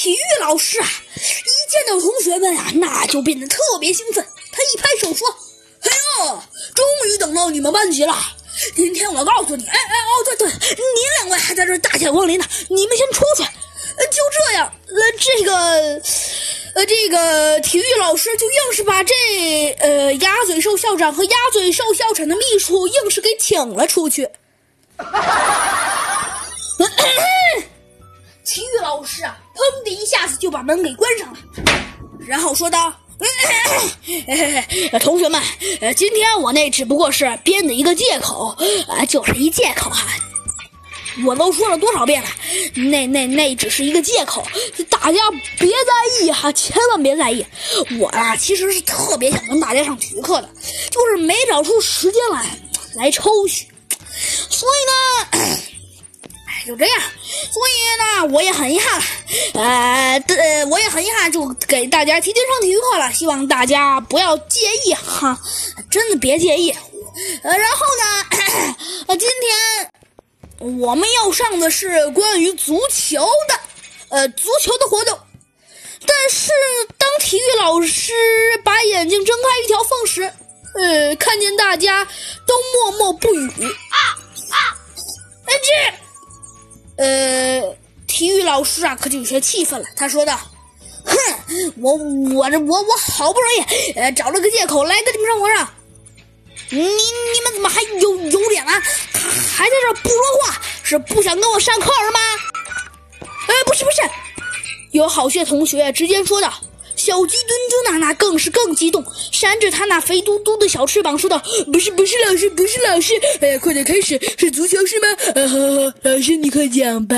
体育老师啊，一见到同学们啊，那就变得特别兴奋。他一拍手说：“哎呦，终于等到你们班级了！今天我告诉你，哎哎哦，对对，你两位还在这大驾光临呢，你们先出去。”就这样，呃，这个，呃，这个体育老师就硬是把这呃鸭嘴兽校长和鸭嘴兽校长的秘书硬是给请了出去。体育老师啊，砰的一下子就把门给关上了，然后说道：“同学们，呃，今天我那只不过是编的一个借口，啊，就是一借口哈。我都说了多少遍了，那那那只是一个借口，大家别在意哈，千万别在意。我啊，其实是特别想跟大家上体育课的，就是没找出时间来来抽去，所以呢。”就这样，所以呢，我也很遗憾，呃，呃，我也很遗憾，就给大家提前上体育课了。希望大家不要介意哈，真的别介意。呃，然后呢，呃，今天我们要上的是关于足球的，呃，足球的活动。但是当体育老师把眼睛睁开一条缝时，呃，看见大家都默默不语。啊体育老师啊，可就有些气愤了。他说道：“哼，我我这我我好不容易呃找了个借口来跟你们上课上，你你们怎么还有有脸啊？还在这不说话？是不想跟我上课是吗？”哎，不是不是，有好些同学直接说道。小鸡墩墩娜娜更是更激动，扇着他那肥嘟嘟的小翅膀说道：“不是不是老师，不是老师，哎呀，快点开始，是足球是吗？呃，好好，老师你快讲吧。”